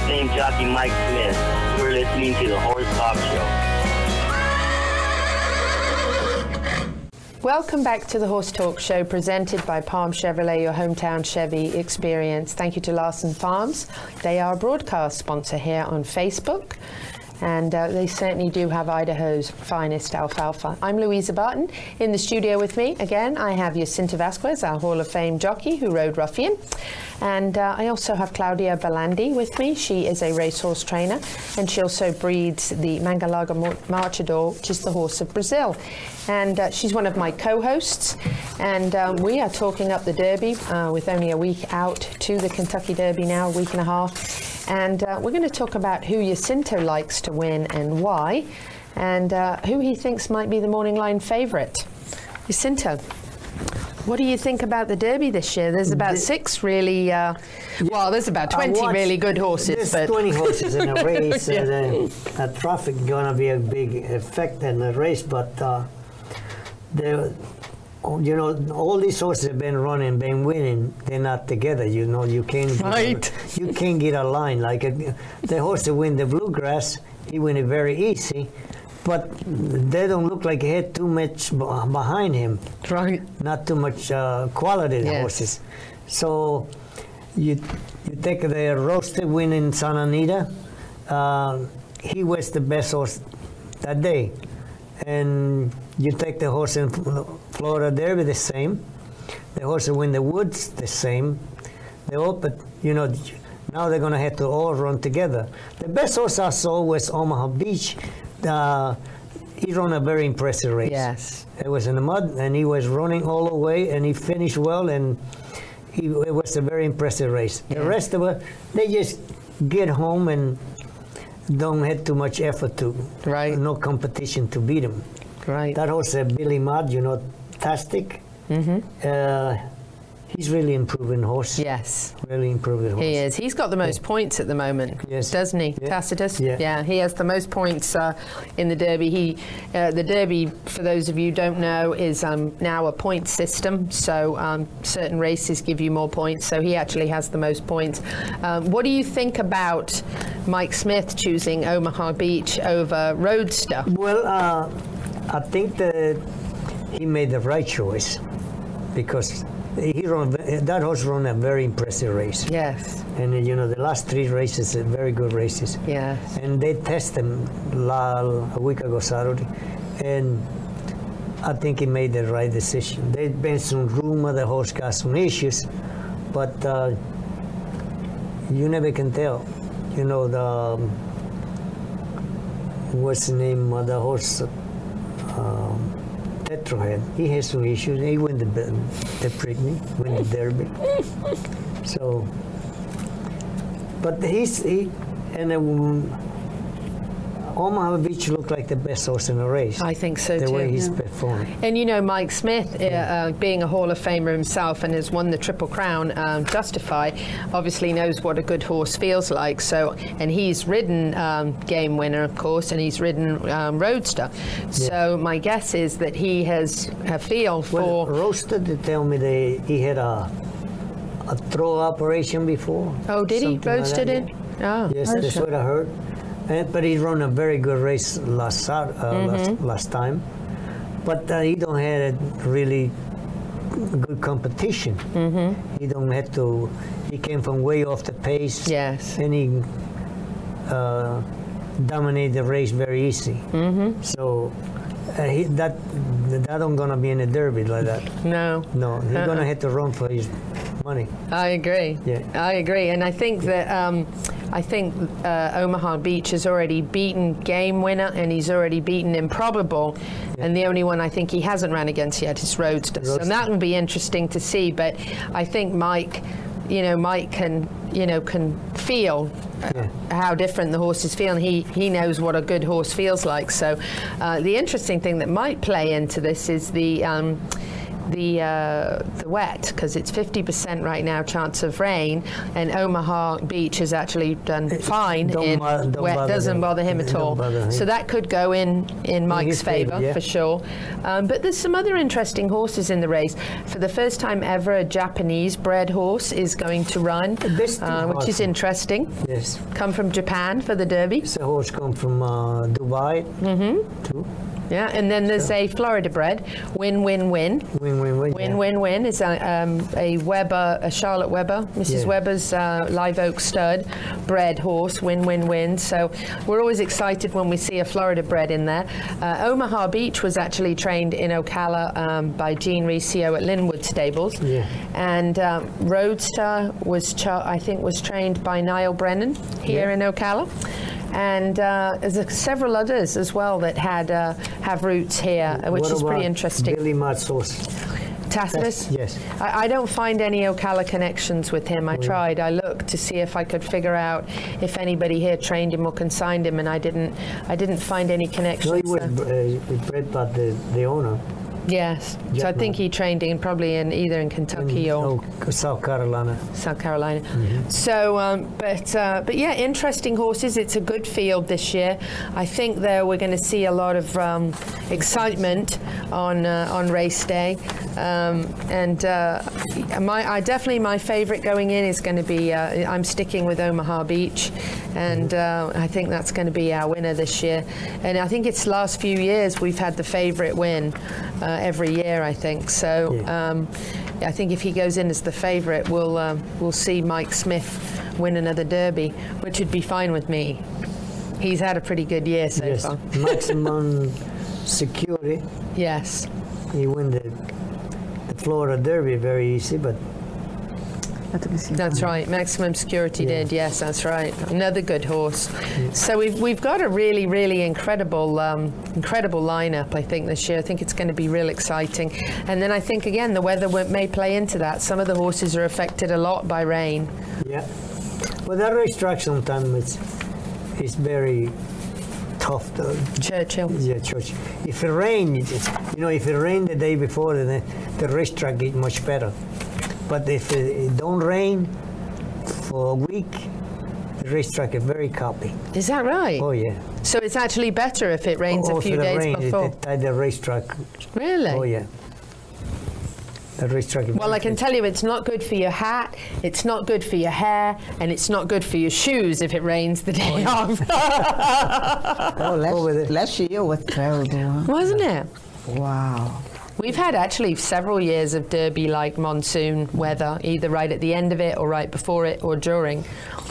of Fame jockey Mike Smith. You're listening to the Horse Talk Show. Welcome back to the Horse Talk Show presented by Palm Chevrolet, your hometown Chevy experience. Thank you to Larson Farms. They are a broadcast sponsor here on Facebook and uh, they certainly do have Idaho's finest alfalfa. I'm Louisa Barton. In the studio with me again, I have Jacinto Vasquez, our Hall of Fame jockey who rode Ruffian. And uh, I also have Claudia Belandi with me. She is a racehorse trainer and she also breeds the Mangalarga Marchador, which is the horse of Brazil. And uh, she's one of my co hosts. And um, we are talking up the Derby uh, with only a week out to the Kentucky Derby now, a week and a half. And uh, we're going to talk about who Jacinto likes to win and why, and uh, who he thinks might be the morning line favourite. Jacinto. What do you think about the Derby this year? There's about the, six really, uh, well, there's about 20 really good horses. There's 20 horses in a race. yeah. and, uh, traffic going to be a big effect in the race, but uh, the you know, all these horses have been running, been winning. They're not together. You know, you can't. Right. You can't get a line like a, the horse that win the bluegrass. He win it very easy, but they don't look like he had too much behind him. Right. Not too much uh, quality yes. horses. So you you take the Roadster win in Santa Anita. Uh, he was the best horse that day, and you take the horse in Florida Derby, the same. The horse win the Woods, the same. They all, but you know, now they're going to have to all run together. The best horse I saw was Omaha Beach. Uh, he ran a very impressive race. Yes. It was in the mud, and he was running all the way, and he finished well, and he, it was a very impressive race. Yeah. The rest of it, they just get home and don't have too much effort to, right. no competition to beat him. Right. That horse, uh, Billy Mott, you know, fantastic. Mm-hmm. Uh, he's really improving horse. Yes. Really improving horse. He is. He's got the most yeah. points at the moment. Yes. Doesn't he? Yeah. Tacitus? Yeah. yeah. He has the most points uh, in the Derby. He, uh, the Derby, for those of you who don't know, is um, now a point system. So um, certain races give you more points. So he actually has the most points. Um, what do you think about Mike Smith choosing Omaha Beach over Roadster? Well, uh, I think that he made the right choice because he run that horse ran a very impressive race. Yes. And you know the last three races are very good races. Yes. And they tested him a week ago Saturday, and I think he made the right decision. There's been some rumor the horse got some issues, but uh, you never can tell. You know the um, what's the name of the horse? Um, Tetrahead. He has some issues. He won the the Preakness, won the Derby. So, but he's he and. Um, Omaha Beach looked like the best horse in the race. I think so the too. The way he's yeah. performed. And you know, Mike Smith, uh, uh, being a Hall of Famer himself and has won the Triple Crown, um, Justify, obviously knows what a good horse feels like. So, and he's ridden um, Game Winner, of course, and he's ridden um, Roadster. Yeah. So my guess is that he has a feel for. Well, Roadster, they tell me they, he had a a throw operation before. Oh, did he? Roadster like did? Oh, yes, that's what I heard. Uh, but he run a very good race last uh, mm-hmm. last, last, time. But uh, he don't have a really good competition. Mm-hmm. He don't have to. He came from way off the pace. Yes. And he uh, dominated the race very easy. Mm-hmm. So uh, he, that that don't gonna be in a derby like that. No. No, he's uh-uh. gonna have to run for his money. I agree. Yeah. I agree, and I think that um, I think uh, Omaha Beach has already beaten Game Winner, and he's already beaten Improbable, yeah. and the only one I think he hasn't ran against yet is Roadster. Roadster. So that will be interesting to see. But I think Mike, you know, Mike can you know can feel yeah. how different the horses feel, and he, he knows what a good horse feels like. So, uh, the interesting thing that might play into this is the um, the uh, the wet because it's 50% right now chance of rain, and Omaha Beach has actually done fine don't in don't wet. bother Doesn't him. bother him at all. him. So that could go in in Mike's favour, yeah. for sure. Um, but there's some other interesting horses in the race. For the first time ever, a Japanese bred horse is going to run, uh, which is interesting. Yes. Come from Japan for the Derby. It's a horse come from uh, Dubai. Mm-hmm. Too. Yeah, and then there's a Florida bred, win, win, win. Win, win, win. Win, yeah. win, win is a, um, a Weber, a Charlotte Weber, Mrs. Yeah. Weber's uh, live oak stud bred horse. Win, win, win. So we're always excited when we see a Florida bred in there. Uh, Omaha Beach was actually trained in Ocala um, by Gene Riccio at Linwood Stables, Yeah. and um, Roadster was, cha- I think, was trained by Niall Brennan here Yeah. in Ocala. And uh, there's several others as well that had uh, have roots here, which What is pretty interesting. Billy Mott's horse. Tacitus? Yes. I, I don't find any Ocala connections with him. I tried. I looked to see if I could figure out if anybody here trained him or consigned him, and I didn't. I didn't find any No, connections. he was uh, bred by the, the owner. Yes. So I think he trained in probably in either in Kentucky in, or oh, South Carolina. South Carolina. Mm-hmm. So, um, but uh, but yeah, interesting horses. It's a good field this year. I think there we're going to see a lot of um, excitement on uh, on race day, um, and uh, my I definitely my favourite going in is going to be. Uh, I'm sticking with Omaha Beach, and uh, I think that's going to be our winner this year. And I think it's last few years we've had the favourite win uh, every year. I think so. Um, I think if he goes in as the favourite, we'll um, we'll see Mike Smith win another Derby, which would be fine with me. He's had a pretty good year so yes. far. Maximum security. Yes. He won the, the Florida Derby very easy, but That's right. Maximum Security Yeah. did. Yes, that's right. Another good horse. So we've we've got a really really incredible um, incredible lineup. I think this year. I think it's going to be real exciting. And then I think again the weather may play into that. Some of the horses are affected a lot by rain. yeah. Well, that racetrack sometimes it's, it's very tough. Though. Churchill. Yeah, church. If it rain, it's, you know, if it rained the day before, then the racetrack is much better. But if it, it don't rain for a week, the racetrack is very cuppy. Is that right? Oh yeah. So it's actually better if it rains oh, a oh, few if it days rain, before. It, it, the racetrack. Really? Oh yeah. The racetrack. Well, I can tell you it's not good for your hat, it's not good for your hair, and it's not good for your shoes if it rains the day oh, of. Oh, Go oh, with last, it. last year was terrible. Wasn't it? Wow. We've had actually several years of Derby like monsoon weather, either right at the end of it or right before it or during.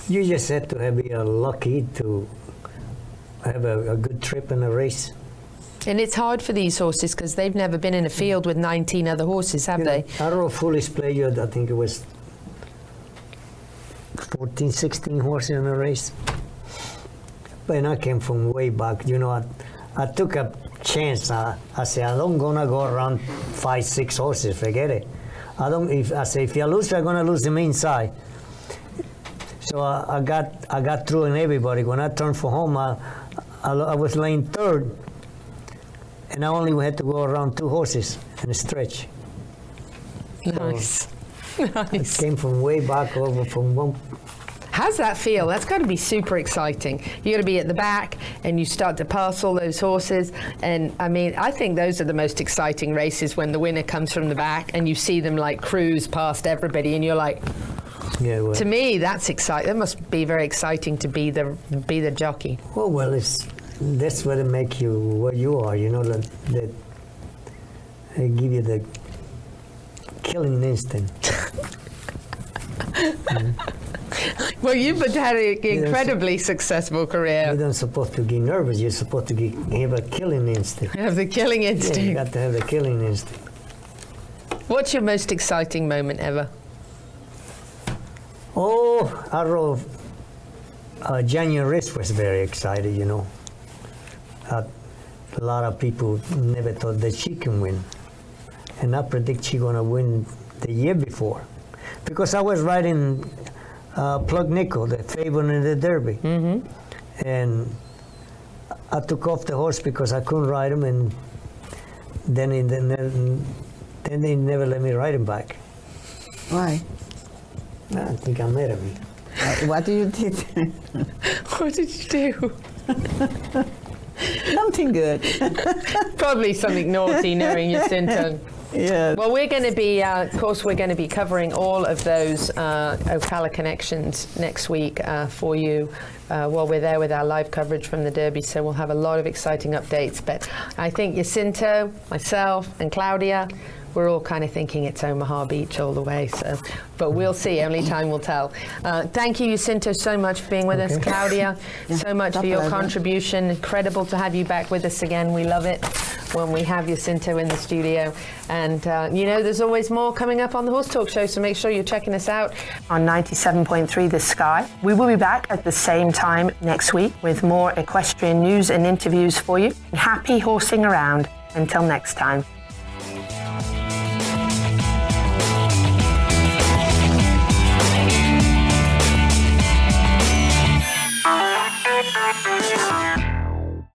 You just had to have, be lucky to have a, a good trip in a race. And it's hard for these horses because they've never been in a field with 19 other horses, have You know, they? I rode Foolish Pleasure, I think it was 14, 16 horses in a race. But I came from way back, you know, I, I took a chance. I, I said, I don't gonna go around five, six horses, forget it. I don't, if I say, if you lose, you're gonna lose them inside. So I, I got I got through and everybody. When I turned for home, I, I, I was laying third, and I only we had to go around two horses and a stretch. Nice. nice. Came from way back over from one. How's that feel? That's got to be super exciting. You got to be at the back and you start to pass all those horses. And I mean, I think those are the most exciting races when the winner comes from the back and you see them like cruise past everybody and you're like, Yeah, well, to me, that's exciting. That must be very exciting to be the be the jockey. well, oh, well, it's that's what it make you what you are. You know that that they give you the killing instinct. Well, you've had an incredibly successful career. You're career. not supposed to get nervous. You're supposed to get, have a killing instinct. You have the killing Yeah, you instinct. got to have the killing instinct. What's your most exciting moment ever? Oh, I rode. Uh, January was very excited, you know. Uh, a lot of people never thought that she can win, and I predict she gonna win the year before, because I was riding uh, Plug Nickel, the favorite in the Derby, mm-hmm. and I took off the horse because I couldn't ride him, and then in the, the they never let me ride him back. Why? I think I'm mad at me. What do you did? What did you do? Something good. Probably something naughty, knowing Jacinto. yeah. Well, we're going to be, uh, of course, we're going to be covering all of those uh, Ocala connections next week uh, for you uh, while we're there with our live coverage from the Derby. So we'll have a lot of exciting updates. But I think Jacinto, myself, and Claudia, we're all kind of thinking it's Omaha Beach all the way. So, but we'll see. Only time will tell. Uh, thank you, Jacinto, so much for being with us, Okay. Claudia. so much for your contribution. Incredible to have you back with us again. We love it when we have Jacinto in the studio. And, uh, you know, there's always more coming up on the Horse Talk Show, so make sure you're checking us out on 97.3 The Sky. We will be back at the same time next week with more equestrian news and interviews for you. Happy horsing around. Until next time.